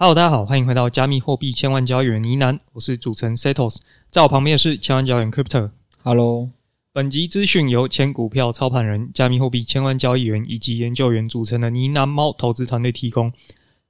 Hello，大家好，欢迎回到加密货币千万交易员呢喃，我是主持人 Setos，在我旁边的是千万交易员 Crypto。Hello，本集资讯由前股票操盘人、加密货币千万交易员以及研究员组成的呢喃猫投资团队提供。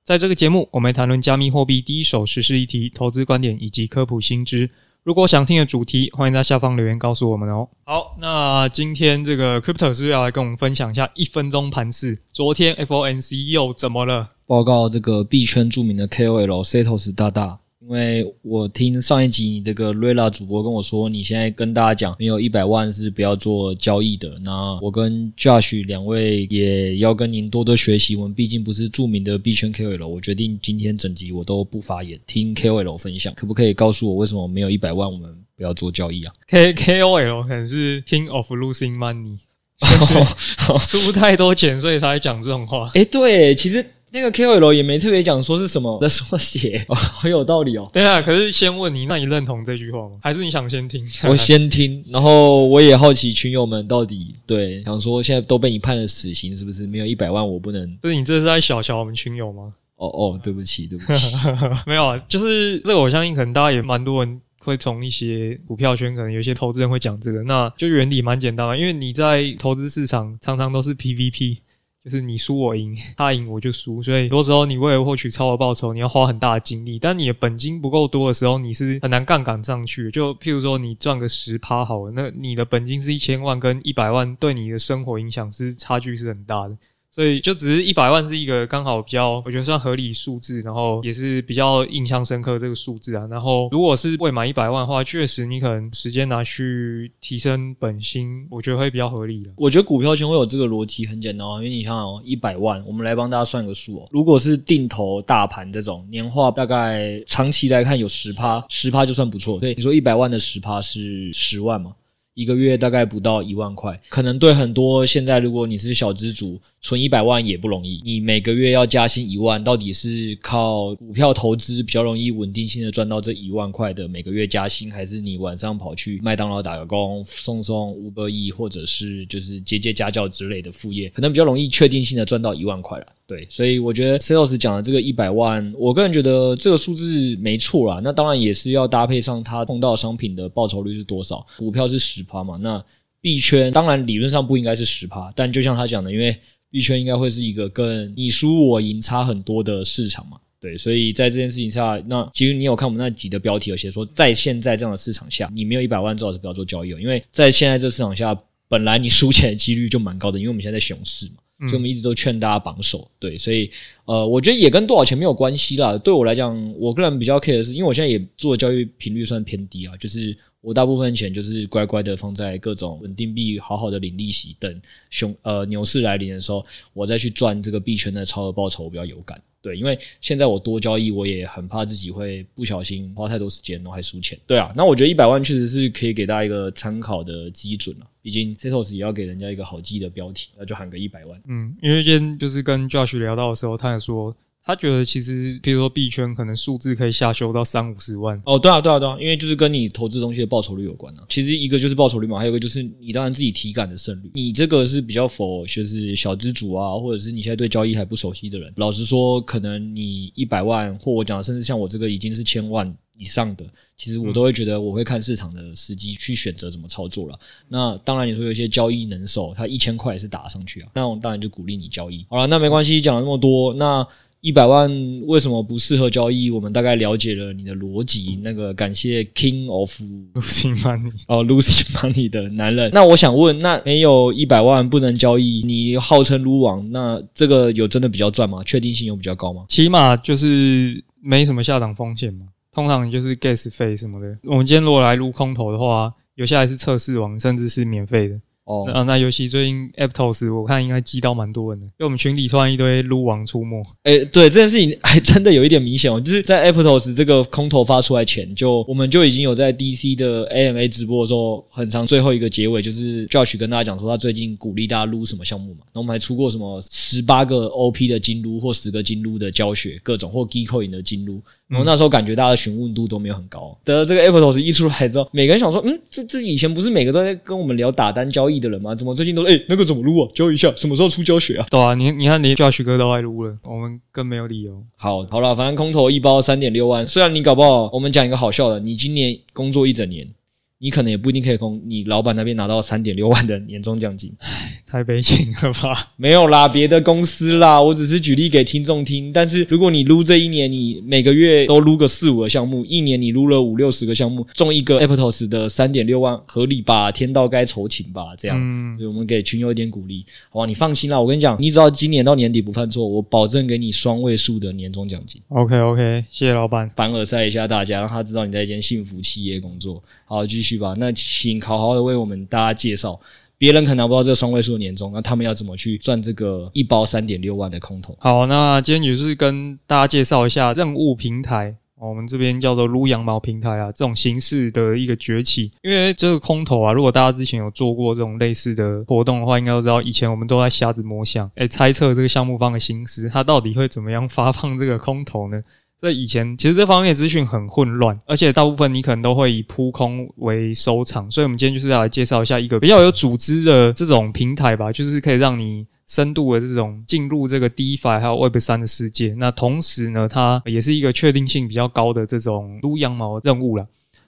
在这个节目，我们谈论加密货币第一手实事议题、投资观点以及科普新知。如果想听的主题，欢迎在下方留言告诉我们哦。好，那今天这个 Crypto 是不是要来跟我们分享一下一分钟盘势？昨天 FOMC 又怎么了？报告这个币圈著名的 KOL Setos 大大。因为我听上一集你这个瑞拉主播跟我说，你现在跟大家讲没有一百万是不要做交易的。那我跟 Josh 两位也要跟您多多学习。我们毕竟不是著名的币圈 KOL，我决定今天整集我都不发言，听 KOL 分享。可不可以告诉我为什么没有一百万我们不要做交易啊？K KOL 可能是 King of Losing Money，输太多钱所以才讲这种话。诶，对，其实。那个 KOL 也没特别讲说是什么的缩写，哦，很有道理哦。对啊，可是先问你，那你认同这句话吗？还是你想先听？我先听，然后我也好奇群友们到底对想说，现在都被你判了死刑，是不是没有一百万我不能？不是你这是在小瞧我们群友吗？哦哦，对不起，对不起，没有啊，就是这个，我相信可能大家也蛮多人会从一些股票圈，可能有些投资人会讲这个，那就原理蛮简单的，因为你在投资市场常常都是 PVP。是你输我赢，他赢我就输，所以很多时候你为了获取超额报酬，你要花很大的精力。但你的本金不够多的时候，你是很难杠杆上去。就譬如说，你赚个十趴好了，那你的本金是一千万，跟一百万对你的生活影响是差距是很大的。所以就只是一百万是一个刚好比较，我觉得算合理数字，然后也是比较印象深刻这个数字啊。然后如果是未满一百万的话，确实你可能时间拿去提升本薪，我觉得会比较合理的。我觉得股票圈会有这个逻辑很简单啊，因为你看哦，一百万，我们来帮大家算个数哦。如果是定投大盘这种年化，大概长期来看有十趴，十趴就算不错。对，你说一百万的十趴是十万吗？一个月大概不到一万块，可能对很多现在如果你是小资族，存一百万也不容易。你每个月要加薪一万，到底是靠股票投资比较容易稳定性的赚到这一万块的每个月加薪，还是你晚上跑去麦当劳打个工，送送 Uber Eats，或者是就是接接家教之类的副业，可能比较容易确定性的赚到一万块了。对，所以我觉得 Setos 讲的这个一百万，我个人觉得这个数字没错啦。那当然也是要搭配上他碰到商品的报酬率是多少。股票是十趴嘛，那币圈当然理论上不应该是十趴，但就像他讲的，因为币圈应该会是一个跟你输我赢差很多的市场嘛。对，所以在这件事情下，那其实你有看我们那集的标题，有写说，在现在这样的市场下，你没有一百万最好是不要做交易了，因为在现在这市场下，本来你输钱的几率就蛮高的，因为我们现在在熊市嘛。所以我们一直都劝大家榜首，对，所以呃，我觉得也跟多少钱没有关系啦。对我来讲，我个人比较 care 的是，因为我现在也做的交易频率算偏低啊，就是我大部分钱就是乖乖的放在各种稳定币，好好的领利息，等熊呃牛市来临的时候，我再去赚这个币圈的超额报酬，我比较有感。对，因为现在我多交易，我也很怕自己会不小心花太多时间，然后还输钱。对啊，那我觉得一百万确实是可以给大家一个参考的基准了。毕竟 Setos 也要给人家一个好记的标题，那就喊个一百万。嗯，因为今天就是跟 Josh 聊到的时候，他也说。他觉得其实，比如说币圈可能数字可以下修到三五十万。哦，对啊，对啊，对啊，因为就是跟你投资东西的报酬率有关啊。其实一个就是报酬率嘛，还有一个就是你当然自己体感的胜率。你这个是比较 for 就是小资主啊，或者是你现在对交易还不熟悉的人。老实说，可能你一百万，或我讲的，甚至像我这个已经是千万以上的，其实我都会觉得我会看市场的时机去选择怎么操作了。那当然你说有些交易能手，他一千块也是打上去啊，那我当然就鼓励你交易。好了，那没关系，讲了那么多，那。一百万为什么不适合交易？我们大概了解了你的逻辑。那个感谢 King of Losing Money 哦，Losing Money 的男人。那我想问，那没有一百万不能交易？你号称撸王，那这个有真的比较赚吗？确定性有比较高吗？起码就是没什么下档风险嘛。通常就是 gas 费什么的。我们今天如果来撸空头的话，有些还是测试王，甚至是免费的。哦，啊，那尤其最近 Aptos 我看应该激到蛮多人的，因为我们群里突然一堆撸王出没。诶，对，这件事情还真的有一点明显哦，就是在 Aptos 这个空头发出来前，就我们就已经有在 DC 的 AMA 直播的时候，很长最后一个结尾就是 Josh 跟大家讲说他最近鼓励大家撸什么项目嘛，然后我们还出过什么十八个 OP 的金撸或十个金撸的教学，各种或 Gcoin 的金撸，然后那时候感觉大家的询问度都没有很高。等这个 Aptos 一出来之后，每个人想说，嗯，这这以前不是每个都在跟我们聊打单交易？你的人吗？怎么最近都哎、欸、那个怎么撸啊？教一下，什么时候出教学啊？对啊，你你看连 Josh 哥都爱撸了，我们更没有理由。好，好了，反正空投一包三点六万，虽然你搞不好，我们讲一个好笑的，你今年工作一整年。你可能也不一定可以从你老板那边拿到三点六万的年终奖金，唉，太悲情了吧？没有啦，别的公司啦，我只是举例给听众听。但是如果你撸这一年，你每个月都撸个四五个项目，一年你撸了五六十个项目，中一个 Aptos 的三点六万，合理吧？天道该酬勤吧？这样，嗯，所以我们给群友一点鼓励，好吧？你放心啦，我跟你讲，你只要今年到年底不犯错，我保证给你双位数的年终奖金。OK OK，谢谢老板，凡尔赛一下大家，让他知道你在一间幸福企业工作。好，继续去吧。那请好好的为我们大家介绍，别人可能拿不到这个双位数的年终，那他们要怎么去赚这个一包三点六万的空投？好，那今天也是跟大家介绍一下任务平台，我们这边叫做撸羊毛平台啊，这种形式的一个崛起。因为这个空投啊，如果大家之前有做过这种类似的活动的话，应该都知道，以前我们都在瞎子摸象，诶，猜测这个项目方的心思，他到底会怎么样发放这个空投呢？在以前，其实这方面资讯很混乱，而且大部分你可能都会以扑空为收场。所以，我们今天就是要来介绍一下一个比较有组织的这种平台吧，就是可以让你深度的这种进入这个 DeFi 还有 Web 三的世界。那同时呢，它也是一个确定性比较高的这种撸羊毛任务啦。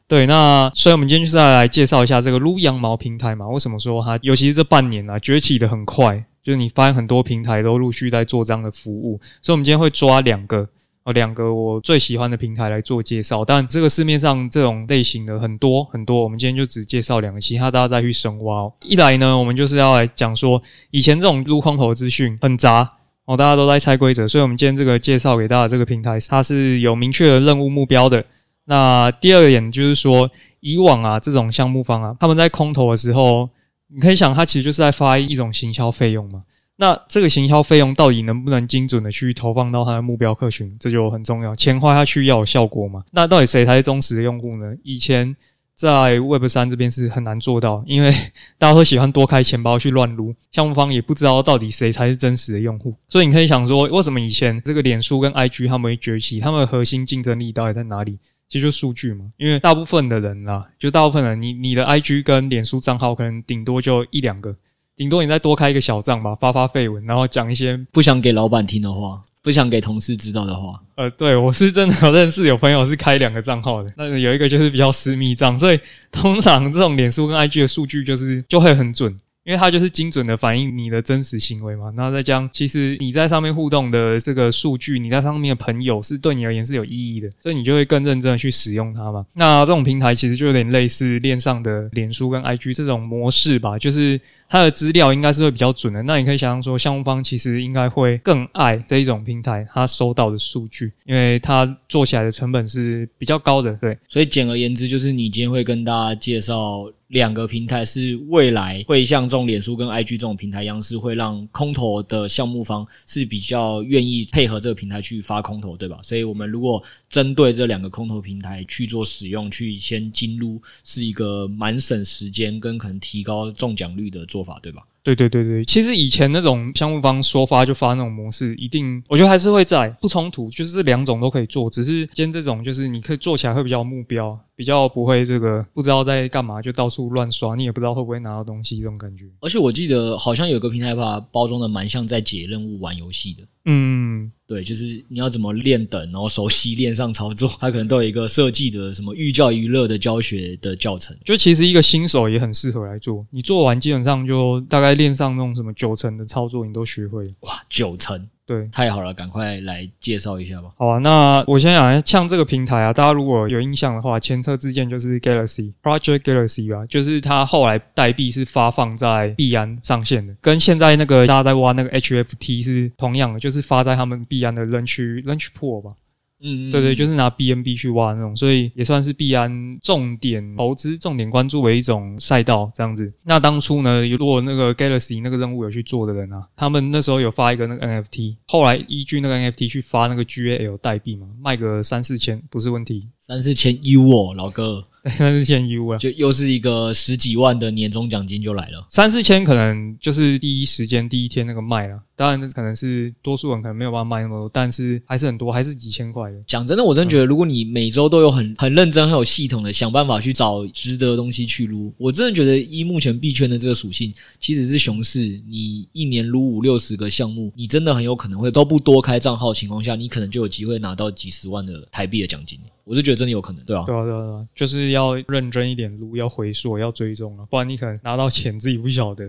对，那所以我们今天就是要来介绍一下这个撸羊毛平台嘛。为什么说它，尤其是这半年啊，崛起的很快，就是你发现很多平台都陆续在做这样的服务。所以，我们今天会抓两个。哦，两个我最喜欢的平台来做介绍，但这个市面上这种类型的很多很多，我们今天就只介绍两个，其他大家再去深挖哦。一来呢，我们就是要来讲说，以前这种撸空投资讯很杂哦，大家都在猜规则，所以我们今天这个介绍给大家这个平台，它是有明确的任务目标的。那第二点就是说，以往啊这种项目方啊，他们在空投的时候，你可以想，它其实就是在发一种行销费用嘛。那这个行销费用到底能不能精准的去投放到他的目标客群，这就很重要。钱花下去要有效果嘛？那到底谁才是忠实的用户呢？以前在 Web 三这边是很难做到，因为大家都喜欢多开钱包去乱撸，项目方也不知道到底谁才是真实的用户。所以你可以想说，为什么以前这个脸书跟 IG 他们会崛起？他们的核心竞争力到底在哪里？其实就数据嘛。因为大部分的人啊，就大部分人，你你的 IG 跟脸书账号可能顶多就一两个。顶多你再多开一个小账吧，发发废文，然后讲一些不想给老板听的话，不想给同事知道的话。呃，对，我是真的有认识有朋友是开两个账号的，那有一个就是比较私密账，所以通常这种脸书跟 IG 的数据就是就会很准。因为它就是精准的反映你的真实行为嘛，然后再讲，其实你在上面互动的这个数据，你在上面的朋友是对你而言是有意义的，所以你就会更认真的去使用它嘛。那这种平台其实就有点类似链上的脸书跟 IG 这种模式吧，就是它的资料应该是会比较准的。那你可以想象说，项目方其实应该会更爱这一种平台，它收到的数据，因为它做起来的成本是比较高的。对，所以简而言之，就是你今天会跟大家介绍。两个平台是未来会像这种脸书跟 IG 这种平台一样，是会让空投的项目方是比较愿意配合这个平台去发空投，对吧？所以我们如果针对这两个空投平台去做使用，去先精撸，是一个蛮省时间跟可能提高中奖率的做法，对吧？对对对对，其实以前那种项目方说发就发那种模式，一定我觉得还是会在不冲突，就是这两种都可以做，只是今天这种就是你可以做起来会比较有目标，比较不会这个不知道在干嘛就到处乱刷，你也不知道会不会拿到东西这种感觉。而且我记得好像有个平台把它包装的蛮像在解任务玩游戏的。嗯，对，就是你要怎么练等，然后熟悉练上操作，它可能都有一个设计的什么寓教于乐的教学的教程。就其实一个新手也很适合来做，你做完基本上就大概练上那种什么九成的操作你都学会了。哇，九成。对，太好了，赶快来介绍一下吧。好啊，那我先讲，像这个平台啊，大家如果有印象的话，前车之鉴就是 Galaxy Project Galaxy 吧，就是它后来代币是发放在币安上线的，跟现在那个大家在挖那个 HFT 是同样的，就是发在他们币安的 Launch Launch Pool 吧。嗯，对对，就是拿 BNB 去挖那种，所以也算是币安重点投资、重点关注为一种赛道这样子。那当初呢，如果那个 Galaxy 那个任务有去做的人啊，他们那时候有发一个那个 NFT，后来依据那个 NFT 去发那个 GAL 代币嘛，卖个三四千不是问题。三四千 U 哦，老哥，三四千 U 啊，就又是一个十几万的年终奖金就来了。三四千可能就是第一时间第一天那个卖了。当然可能是多数人可能没有办法卖那么多，但是还是很多，还是几千块的。讲真的，我真觉得如果你每周都有很很认真、很有系统的想办法去找值得的东西去撸，我真的觉得依目前币圈的这个属性，其实是熊市，你一年撸五六十个项目，你真的很有可能会都不多开账号情况下，你可能就有机会拿到几十万的台币的奖金。我是觉得真的有可能，对吧？对啊，对啊，对啊，就是要认真一点撸，要回溯，要追踪了，不然你可能拿到钱自己不晓得。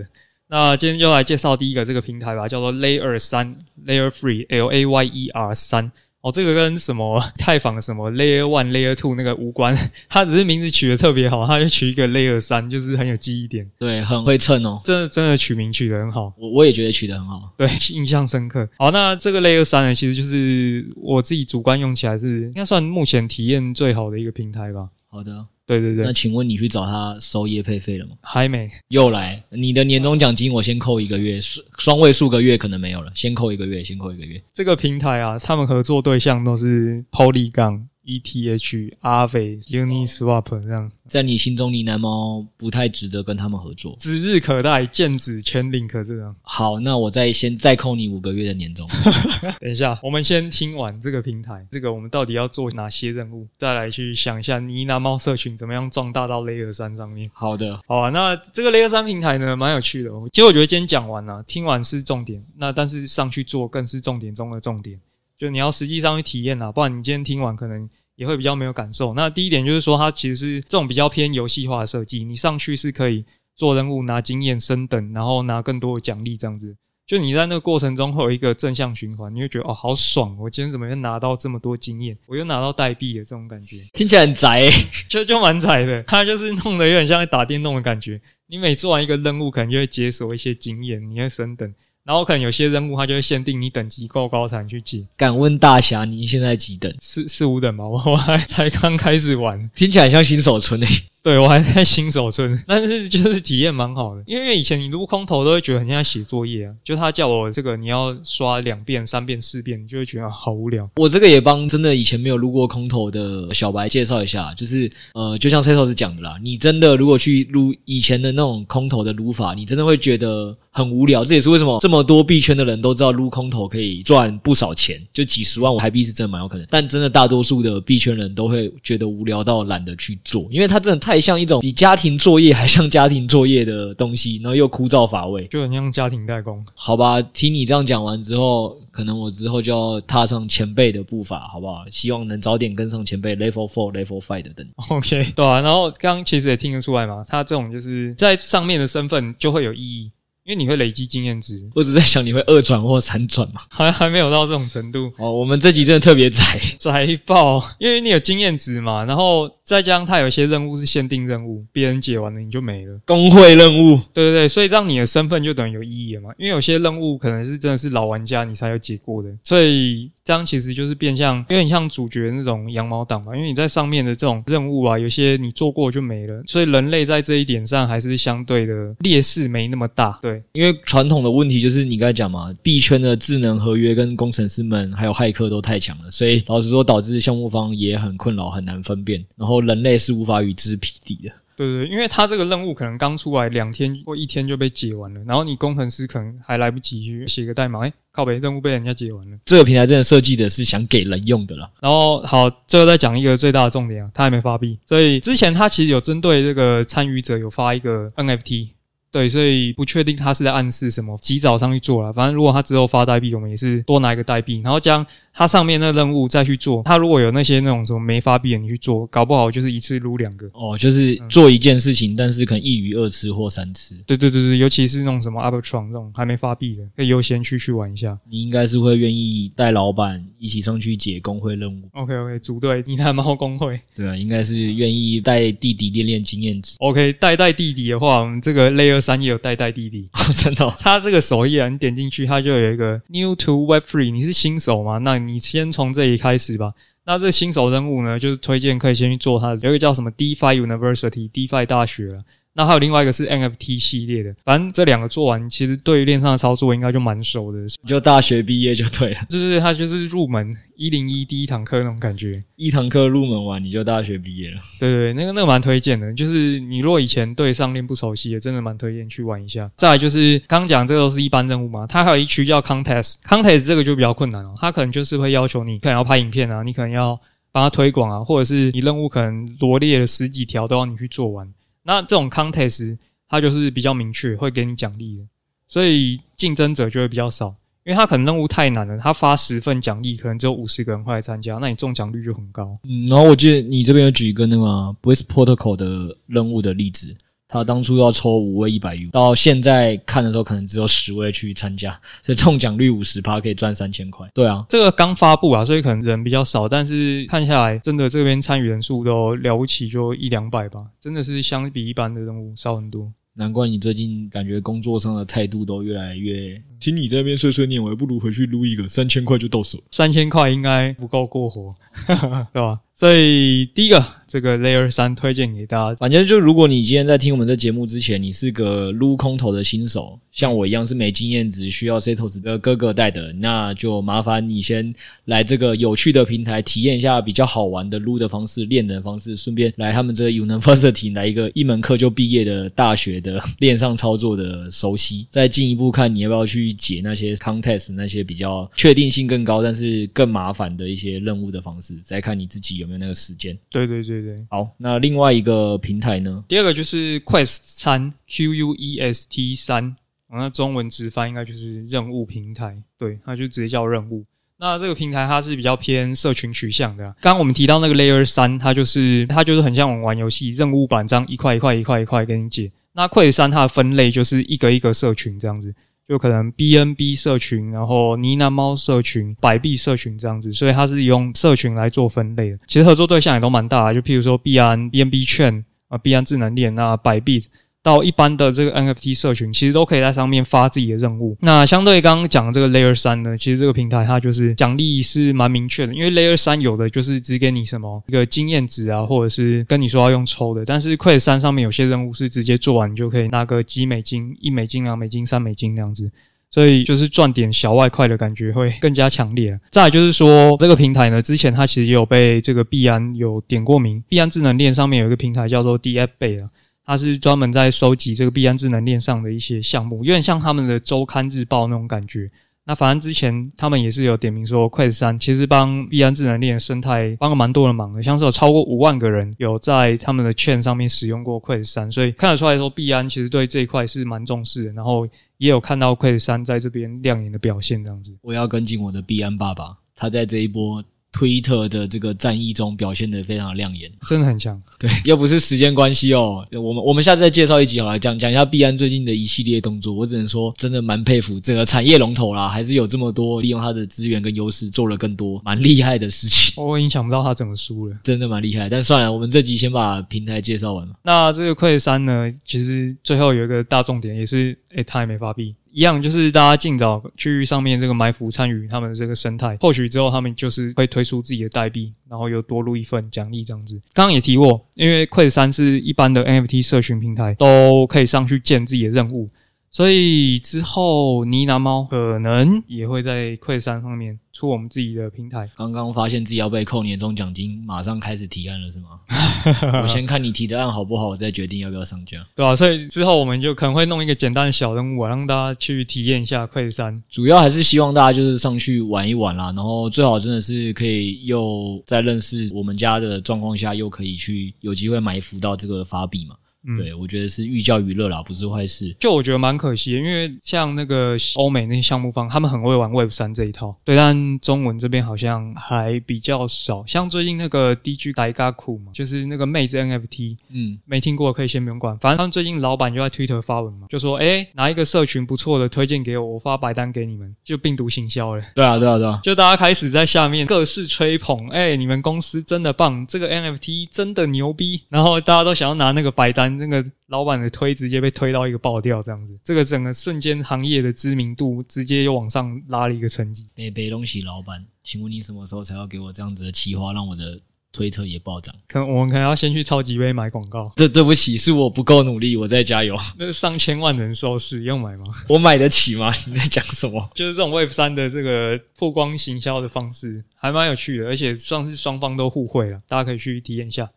那今天就来介绍第一个这个平台吧，叫做 Layer 三 Layer Three L A Y E R 三。哦，这个跟什么 太坊什么 Layer One、Layer Two 那个无关，它只是名字取得特别好，它就取一个 Layer 三，就是很有记忆点。对，很会蹭哦，真的真的取名取得很好，我我也觉得取得很好，对，印象深刻。好，那这个 Layer 三呢，其实就是我自己主观用起来是应该算目前体验最好的一个平台吧。好的，对对对。那请问你去找他收业配费了吗？还没。又来，你的年终奖金我先扣一个月，双位数个月可能没有了，先扣一个月，先扣一个月。这个平台啊，他们合作对象都是 Polygon。ETH、Aave、Uniswap 这样，在你心中，呢喃猫不太值得跟他们合作，指日可待，剑指全 Link 这样。好，那我再先再扣你五个月的年终。等一下，我们先听完这个平台，这个我们到底要做哪些任务，再来去想一下呢喃猫社群怎么样壮大到 Layer 三上面。好的，好啊，那这个 Layer 三平台呢，蛮有趣的。其实我觉得今天讲完了，听完是重点，那但是上去做更是重点中的重点。就你要实际上去体验啊，不然你今天听完可能也会比较没有感受。那第一点就是说，它其实是这种比较偏游戏化的设计，你上去是可以做任务、拿经验、升等，然后拿更多的奖励这样子。就你在那个过程中会有一个正向循环，你会觉得哦，好爽！我今天怎么又拿到这么多经验？我又拿到代币的这种感觉，听起来很宅欸，就就蛮宅的。它就是弄得有点像在打电动的感觉。你每做完一个任务，可能就会解锁一些经验，你会升等。然后可能有些任务，它就会限定你等级够高才能去解。敢问大侠，你现在几等？四四五等吧，我还才刚开始玩，听起来像新手村诶。对，我还在新手村，但是就是体验蛮好的，因为以前你撸空投都会觉得很像写作业啊，就他叫我这个你要刷两遍、三遍、四遍，你就会觉得好无聊。我这个也帮真的以前没有撸过空投的小白介绍一下，就是呃，就像 Setos 讲的啦，你真的如果去撸以前的那种空投的撸法，你真的会觉得很无聊。这也是为什么这么多币圈的人都知道撸空投可以赚不少钱，就几十万台币是真的蛮有可能。但真的大多数的币圈人都会觉得无聊到懒得去做，因为他真的太像一种比家庭作业还像家庭作业的东西，然后又枯燥乏味，就很像家庭代工。好吧，听你这样讲完之后，可能我之后就要踏上前辈的步伐，好不好？希望能早点跟上前辈 Level Four、Level Five 的等。OK，对啊。然后刚刚其实也听得出来嘛，他这种就是在上面的身份就会有意义。因为你会累积经验值，我只在想你会二转或三转嘛，还还没有到这种程度哦。我们这集真的特别窄 窄爆，因为你有经验值嘛，然后再加上它有一些任务是限定任务，别人解完了你就没了。工会任务，对对对，所以这样你的身份就等于有意义了嘛。因为有些任务可能是真的是老玩家你才有解过的，所以这样其实就是变相有点像主角那种羊毛党嘛。因为你在上面的这种任务啊，有些你做过就没了，所以人类在这一点上还是相对的劣势没那么大。对。对，因为传统的问题就是你刚才讲嘛，币圈的智能合约跟工程师们还有骇客都太强了，所以老实说导致项目方也很困扰，很难分辨，然后人类是无法与之匹敌的。对对，因为他这个任务可能刚出来两天或一天就被解完了，然后你工程师可能还来不及去写个代码，哎，靠北，任务被人家解完了。这个平台真的设计的是想给人用的啦。然后好，最后再讲一个最大的重点啊，他还没发币，所以之前他其实有针对这个参与者有发一个 NFT。对，所以不确定他是在暗示什么，及早上去做了。反正如果他之后发代币，我们也是多拿一个代币，然后将他上面的任务再去做。他如果有那些那种什么没发币的，你去做，搞不好就是一次撸两个。哦，就是做一件事情，嗯、但是可能一鱼二吃或三吃。对对对对，尤其是那种什么 Arbitrum 这种还没发币的，可以优先去去玩一下。你应该是会愿意带老板一起上去解工会任务。OK OK，组队你看猫工会。对啊，应该是愿意带弟弟练练经验值。OK，带带弟弟的话，我们这个 Layer 三也有带带弟弟，真的、哦。他这个首页啊，你点进去，他就有一个 New to Web Three，你是新手吗？那你先从这里开始吧。那这新手任务呢，就是推荐可以先去做它，有一个叫什么 DeFi University，DeFi 大学。那还有另外一个是 NFT 系列的，反正这两个做完，其实对于链上的操作应该就蛮熟的。你就大学毕业就对了，就是它就是入门一零一第一堂课那种感觉，一堂课入门完你就大学毕业了。对对，那个那个蛮推荐的，就是你如果以前对上链不熟悉，也真的蛮推荐去玩一下。再来就是刚讲这个都是一般任务嘛，它还有一区叫 contest，contest 这个就比较困难哦，它可能就是会要求你可能要拍影片啊，你可能要帮他推广啊，或者是你任务可能罗列了十几条都要你去做完。那这种 contest 它就是比较明确，会给你奖励的，所以竞争者就会比较少，因为他可能任务太难了，他发十份奖励，可能只有五十个人会来参加，那你中奖率就很高。嗯，然后我记得你这边有举一个那个 b r i s t Protocol 的任务的例子。他当初要抽五位一百 U，到现在看的时候可能只有十位去参加，所以中奖率五十趴可以赚三千块。对啊，这个刚发布啊，所以可能人比较少，但是看下来真的这边参与人数都了不起，就一两百吧，真的是相比一般的任务少很多。难怪你最近感觉工作上的态度都越来越……听你在那边碎碎念，我还不如回去撸一个三千块就到手。三千块应该不够过活，对吧？所以第一个。这个 Layer 三推荐给大家。反正就如果你今天在听我们这节目之前，你是个撸空投的新手，像我一样是没经验，只需要 Setos 的哥哥带的，那就麻烦你先来这个有趣的平台体验一下比较好玩的撸的方式、练的方式，顺便来他们这个 University 来一个一门课就毕业的大学的链上操作的熟悉，再进一步看你要不要去解那些 Contest 那些比较确定性更高但是更麻烦的一些任务的方式，再看你自己有没有那个时间。对对对。对，好，那另外一个平台呢？第二个就是 Quest 三，Q U E S T 三，那中文直翻应该就是任务平台，对，它就直接叫任务。那这个平台它是比较偏社群取向的。刚刚我们提到那个 Layer 三，它就是它就是很像我们玩游戏任务板这样一块一块一块一块给你解。那 Quest 三它的分类就是一个一个社群这样子。就可能 BNB 社群，然后呢喃猫社群、百币社群这样子，所以它是用社群来做分类的。其实合作对象也都蛮大的，就譬如说币安、BNB 券啊、币安智能链、啊百币。到一般的这个 NFT 社群，其实都可以在上面发自己的任务。那相对刚刚讲的这个 Layer 三呢，其实这个平台它就是奖励是蛮明确的，因为 Layer 三有的就是只给你什么一个经验值啊，或者是跟你说要用抽的。但是 Quest 三上面有些任务是直接做完就可以拿个几美金、一美金、两美金、三美金那样子，所以就是赚点小外快的感觉会更加强烈。再来就是说，这个平台呢，之前它其实也有被这个币安有点过名，币安智能链上面有一个平台叫做 DFBay 啊。它是专门在收集这个币安智能链上的一些项目，有点像他们的周刊日报那种感觉。那反正之前他们也是有点名说，Quest 三其实帮币安智能链生态帮了蛮多的忙的，像是有超过五万个人有在他们的券上面使用过 Quest 三，所以看得出来说币安其实对这一块是蛮重视的，然后也有看到 Quest 三在这边亮眼的表现这样子。我要跟进我的币安爸爸，他在这一波。推特的这个战役中表现的非常的亮眼，真的很强。对，要不是时间关系哦，我们我们下次再介绍一集好了，讲讲一下币安最近的一系列动作。我只能说，真的蛮佩服这个产业龙头啦，还是有这么多利用它的资源跟优势做了更多蛮厉害的事情。我已经想不到他怎么输了，真的蛮厉害。但算了，我们这集先把平台介绍完了。那这个 Quest 三呢，其实最后有一个大重点，也是诶，他也没发币。一样，就是大家尽早去上面这个埋伏参与他们的这个生态，或许之后他们就是会推出自己的代币，然后又多录一份奖励这样子。刚刚也提过，因为 Quest 三是一般的 NFT 社群平台都可以上去建自己的任务。所以之后，呢喃猫可能也会在 Quest 三上面出我们自己的平台。刚刚发现自己要被扣年终奖金，马上开始提案了，是吗？我先看你提的案好不好，我再决定要不要上架。对啊，所以之后我们就可能会弄一个简单的小任务，让大家去体验一下 Quest 三。主要还是希望大家就是上去玩一玩啦，然后最好真的是可以又在认识我们家的状况下，又可以去有机会埋伏到这个法币嘛。嗯，对，我觉得是寓教于乐啦，不是坏事。就我觉得蛮可惜的，因为像那个欧美那些项目方，他们很会玩 Web 三这一套，对，但中文这边好像还比较少。像最近那个 DG Daigaku 嘛，就是那个妹子 NFT，嗯，没听过可以先不用管。反正他们最近老板就在 Twitter 发文嘛，就说，诶，拿一个社群不错的推荐给我，我发白单给你们，就病毒行销了。对啊，对啊，对啊，就大家开始在下面各式吹捧，诶，你们公司真的棒，这个 NFT 真的牛逼，然后大家都想要拿那个白单，那个。老板的推直接被推到一个爆掉，这样子，这个整个瞬间行业的知名度直接又往上拉了一个层级。北北东西老板，请问你什么时候才要给我这样子的企划，让我的推特也暴涨。可能我们可能要先去超级杯买广告。对，对不起，是我不够努力，我在加油。那是上千万人收视，要买吗？我买得起吗？你在讲什么？就是这种 Web 三的这个曝光行销的方式，还蛮有趣的，而且算是双方都互惠了，大家可以去体验一下。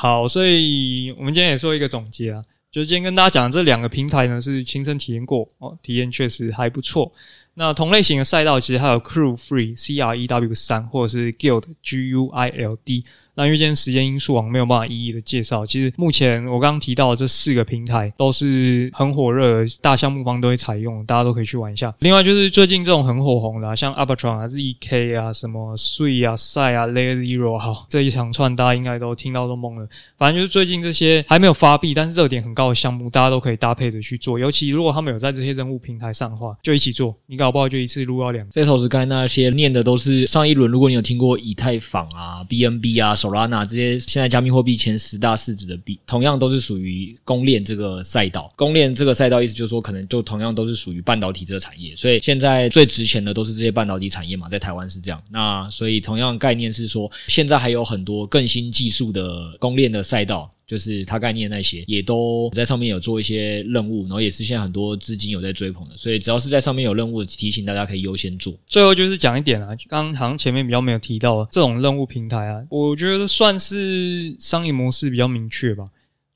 好，所以我们今天也做一个总结啊。就是今天跟大家讲这两个平台呢，是亲身体验过哦，体验确实还不错。那同类型的赛道其实还有 Crew Free C R E W 三或者是 Guild G U I L D。那因为今天时间因素啊，没有办法一一的介绍。其实目前我刚刚提到的这四个平台都是很火热，大项目方都会采用，大家都可以去玩一下。另外就是最近这种很火红的，啊，像 Arbitrum 啊、ZK 啊、什么 Sui 啊、Sai 啊、Layer Zero，好，这一长串大家应该都听到都懵了。反正就是最近这些还没有发币，但是热点很高的项目，大家都可以搭配着去做。尤其如果他们有在这些任务平台上的话，就一起做。你搞好不好就一次撸到两个。这头是刚才那些念的都是上一轮，如果你有听过以太坊啊、BNB 啊、Solana 这些。现在加密货币前十大市值的币，同样都是属于公链这个赛道。公链这个赛道意思就是说，可能就同样都是属于半导体这个产业。所以现在最值钱的都是这些半导体产业嘛，在台湾是这样。那所以同样概念是说，现在还有很多更新技术的公链的赛道。就是他概念那些也都在上面有做一些任务，然后也是现在很多资金有在追捧的，所以只要是在上面有任务的，提醒大家可以优先做。最后就是讲一点啊，刚刚好像前面比较没有提到这种任务平台啊，我觉得算是商业模式比较明确吧。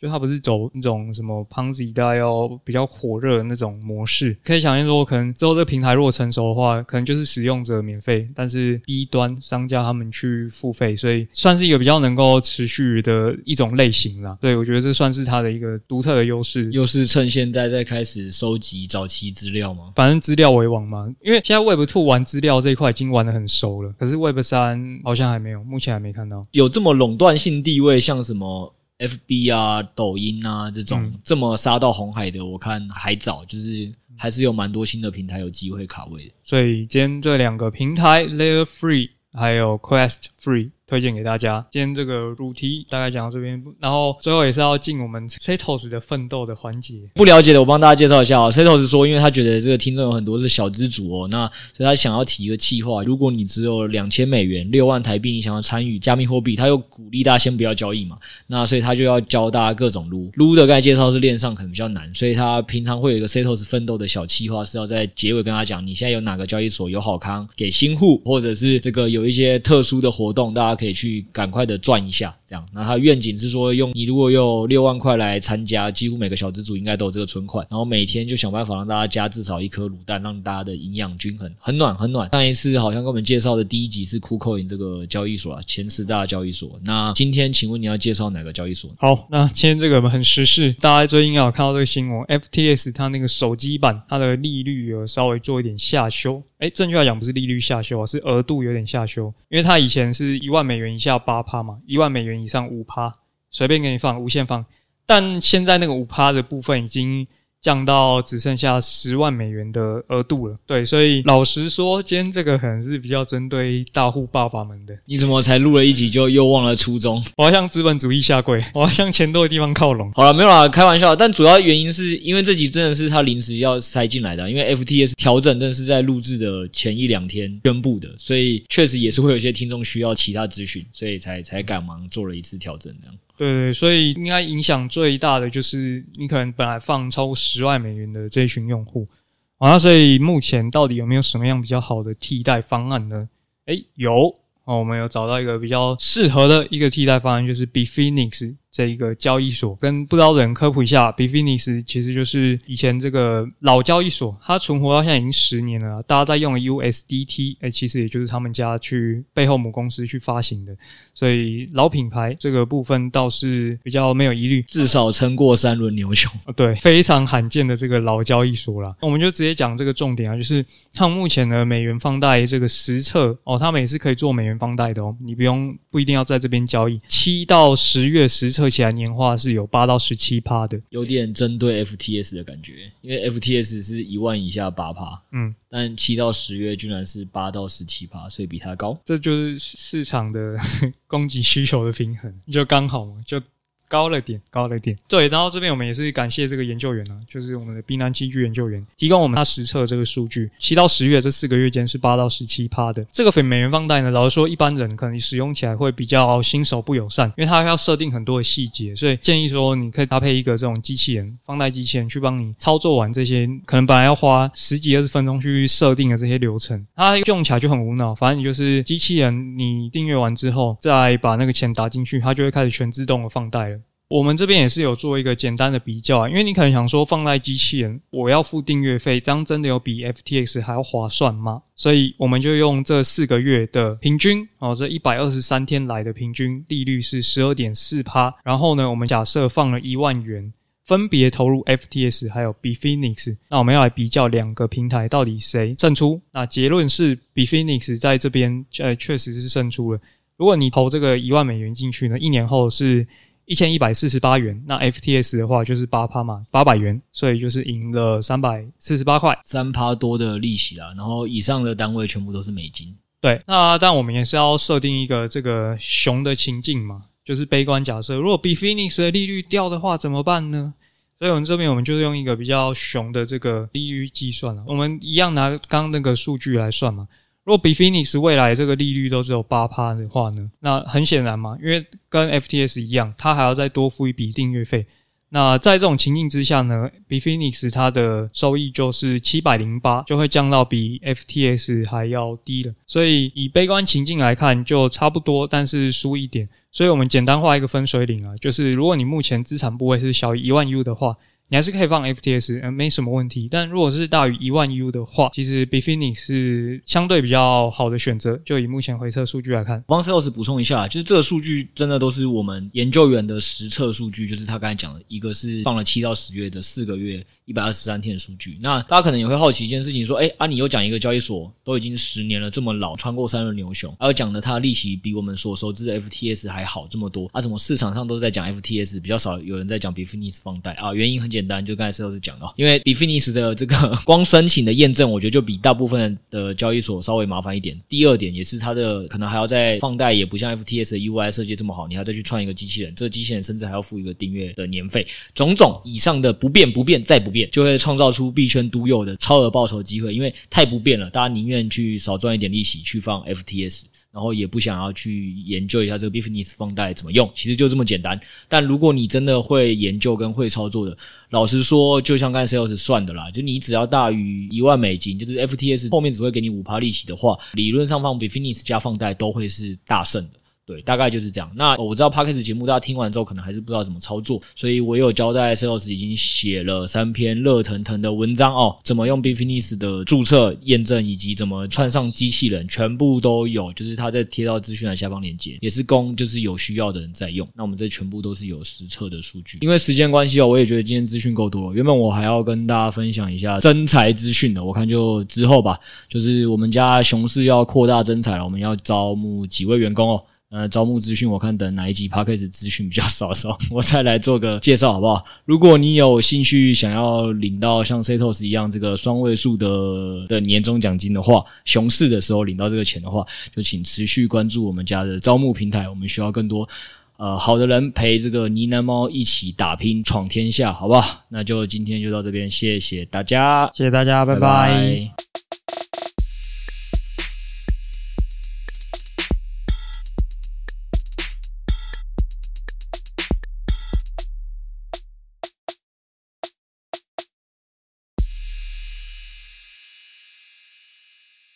就它不是走那种什么 Ponzi 大家要比较火热的那种模式，可以想象说，可能之后这个平台如果成熟的话，可能就是使用者免费，但是 B 端商家他们去付费，所以算是一个比较能够持续的一种类型啦。对，我觉得这算是它的一个独特的优势。又是趁现在在开始收集早期资料吗？反正资料为王嘛，因为现在 Web Two 玩资料这一块已经玩得很熟了，可是 Web 三好像还没有，目前还没看到有这么垄断性地位，像什么。F B 啊，抖音啊，这种、嗯、这么杀到红海的，我看还早，就是还是有蛮多新的平台有机会卡位的。所以今天这两个平台，Layer Free 还有 Quest Free。推荐给大家。今天这个主题大概讲到这边，然后最后也是要进我们 Setos 的奋斗的环节。不了解的，我帮大家介绍一下啊。Setos 说，因为他觉得这个听众有很多是小资族哦，那所以他想要提一个企划。如果你只有两千美元、六万台币，你想要参与加密货币，他又鼓励大家先不要交易嘛。那所以他就要教大家各种撸撸的。刚才介绍是链上可能比较难，所以他平常会有一个 Setos 奋斗的小企划，是要在结尾跟他讲，你现在有哪个交易所有好康给新户，或者是这个有一些特殊的活动，大家可以去赶快。的赚一下，这样。那他愿景是说，用你如果有六万块来参加，几乎每个小资主应该都有这个存款，然后每天就想办法让大家加至少一颗卤蛋，让大家的营养均衡，很暖很暖。上一次好像跟我们介绍的第一集是 KuCoin 这个交易所啊，前十大交易所。那今天请问你要介绍哪个交易所？好，那今天这个很时事，大家最近有看到这个新闻，FTS 它那个手机版它的利率有稍微做一点下修。诶，正确来讲不是利率下修啊，是额度有点下修，因为它以前是一万美元以下八趴嘛，一万美元以上五趴，随便给你放，无限放。但现在那个五趴的部分已经。降到只剩下十万美元的额度了，对，所以老实说，今天这个可能是比较针对大户爸爸们的。你怎么才录了一集就又忘了初衷？我要向资本主义下跪，我要向钱多的地方靠拢。好了，没有啦，开玩笑。但主要原因是因为这集真的是他临时要塞进来的，因为 FTS 调整真的是在录制的前一两天宣布的，所以确实也是会有一些听众需要其他资讯，所以才才赶忙做了一次调整这样。对对，所以应该影响最大的就是你可能本来放超过十万美元的这一群用户，啊，所以目前到底有没有什么样比较好的替代方案呢？哎，有，哦，我们有找到一个比较适合的一个替代方案，就是 Bitfinex。这一个交易所，跟不知道的人科普一下，Bitfinex 其实就是以前这个老交易所，它存活到现在已经十年了。大家在用的 USDT，哎，其实也就是他们家去背后母公司去发行的，所以老品牌这个部分倒是比较没有疑虑，至少撑过三轮牛熊。对，非常罕见的这个老交易所啦。我们就直接讲这个重点啊，就是它目前的美元放贷这个实测哦，他们也是可以做美元放贷的哦，你不用不一定要在这边交易，七到十月实测。合起来年化是有八到十七趴的，有点针对 FTS 的感觉，因为 FTS 是一万以下八趴，嗯，但七到十月居然是八到十七趴，所以比它高，这就是市场的 供给需求的平衡，就刚好嘛，就高了点，高了点。对，然后这边我们也是感谢这个研究员啊，就是我们的宾南器具研究员提供我们他实测这个数据，七到十月这四个月间是八到十七趴的。这个非美元放贷呢，老实说，一般人可能使用起来会比较新手不友善，因为它要设定很多的细节，所以建议说你可以搭配一个这种机器人，放贷机器人去帮你操作完这些，可能本来要花十几二十分钟去设定的这些流程，它用起来就很无脑，反正你就是机器人，你订阅完之后再把那个钱打进去，它就会开始全自动的放贷了。我们这边也是有做一个简单的比较啊，因为你可能想说，放在机器人我要付订阅费，这样真的有比 FTX 还要划算吗？所以我们就用这四个月的平均哦，这一百二十三天来的平均利率是十二点四趴。然后呢，我们假设放了一万元，分别投入 FTX 还有 Bifinix，那我们要来比较两个平台到底谁胜出？那结论是 Bifinix 在这边呃确实是胜出了。如果你投这个一万美元进去呢，一年后是。一千一百四十八元，那 FTS 的话就是八趴嘛，八百元，所以就是赢了三百四十八块，三趴多的利息啦。然后以上的单位全部都是美金。对，那但我们也是要设定一个这个熊的情境嘛，就是悲观假设，如果 Bitfinex 的利率掉的话怎么办呢？所以我们这边我们就是用一个比较熊的这个利率计算了，我们一样拿刚刚那个数据来算嘛。如果 Bitfinex 未来这个利率都只有八趴的话呢，那很显然嘛，因为跟 FTS 一样，它还要再多付一笔订阅费。那在这种情境之下呢，Bitfinex 它的收益就是七百零八，就会降到比 FTS 还要低了。所以以悲观情境来看，就差不多，但是输一点。所以我们简单画一个分水岭啊，就是如果你目前资产部位是小于一万 U 的话。你还是可以放 FTS，嗯，没什么问题。但如果是大于一万 U 的话，其实 Bifini 是相对比较好的选择。就以目前回测数据来看，帮 Sales 补充一下，就是这个数据真的都是我们研究员的实测数据，就是他刚才讲的，一个是放了七到十月的四个月。一百二十三天的数据，那大家可能也会好奇一件事情，说，哎，啊，你又讲一个交易所都已经十年了，这么老，穿过三轮牛熊，而讲的它的利息比我们所熟知的 FTS 还好这么多，啊，怎么市场上都是在讲 FTS，比较少有人在讲 Bitfinex 放贷啊？原因很简单，就刚才石头是讲的，因为 Bitfinex 的这个 光申请的验证，我觉得就比大部分的交易所稍微麻烦一点。第二点也是它的可能还要再放贷，也不像 FTS 的 UI 设计这么好，你还要再去创一个机器人，这个机器人甚至还要付一个订阅的年费，种种以上的不变不变再不变，就会创造出币圈独有的超额报酬机会，因为太不变了，大家宁愿去少赚一点利息去放 FTS，然后也不想要去研究一下这个 Bitfinex 放贷怎么用，其实就这么简单。但如果你真的会研究跟会操作的，老实说，就像刚才 Sales 算的啦，就你只要大于一万美金，就是 FTS 后面只会给你五趴利息的话，理论上放 Bitfinex 加放贷都会是大胜的。对，大概就是这样。那我知道 Podcast 节目大家听完之后，可能还是不知道怎么操作，所以我有交代 Sales 已经写了三篇热腾腾的文章哦，怎么用 Bitfinex 的注册验证，以及怎么串上机器人，全部都有，就是他在贴到资讯栏下方链接，也是供就是有需要的人在用。那我们这全部都是有实测的数据。因为时间关系哦，我也觉得今天资讯够多了。原本我还要跟大家分享一下征才资讯的，我看就之后吧。就是我们家熊市要扩大征才了，我们要招募几位员工哦。呃，招募资讯我看等哪一集 Podcast 资讯比较少的时候，我再来做个介绍好不好？如果你有兴趣想要领到像 Setos 一样这个双位数的的年终奖金的话，熊市的时候领到这个钱的话，就请持续关注我们家的招募平台，我们需要更多呃好的人陪这个呢喃猫一起打拼闯天下，好不好？那就今天就到这边，谢谢大家，谢谢大家，拜拜。拜拜。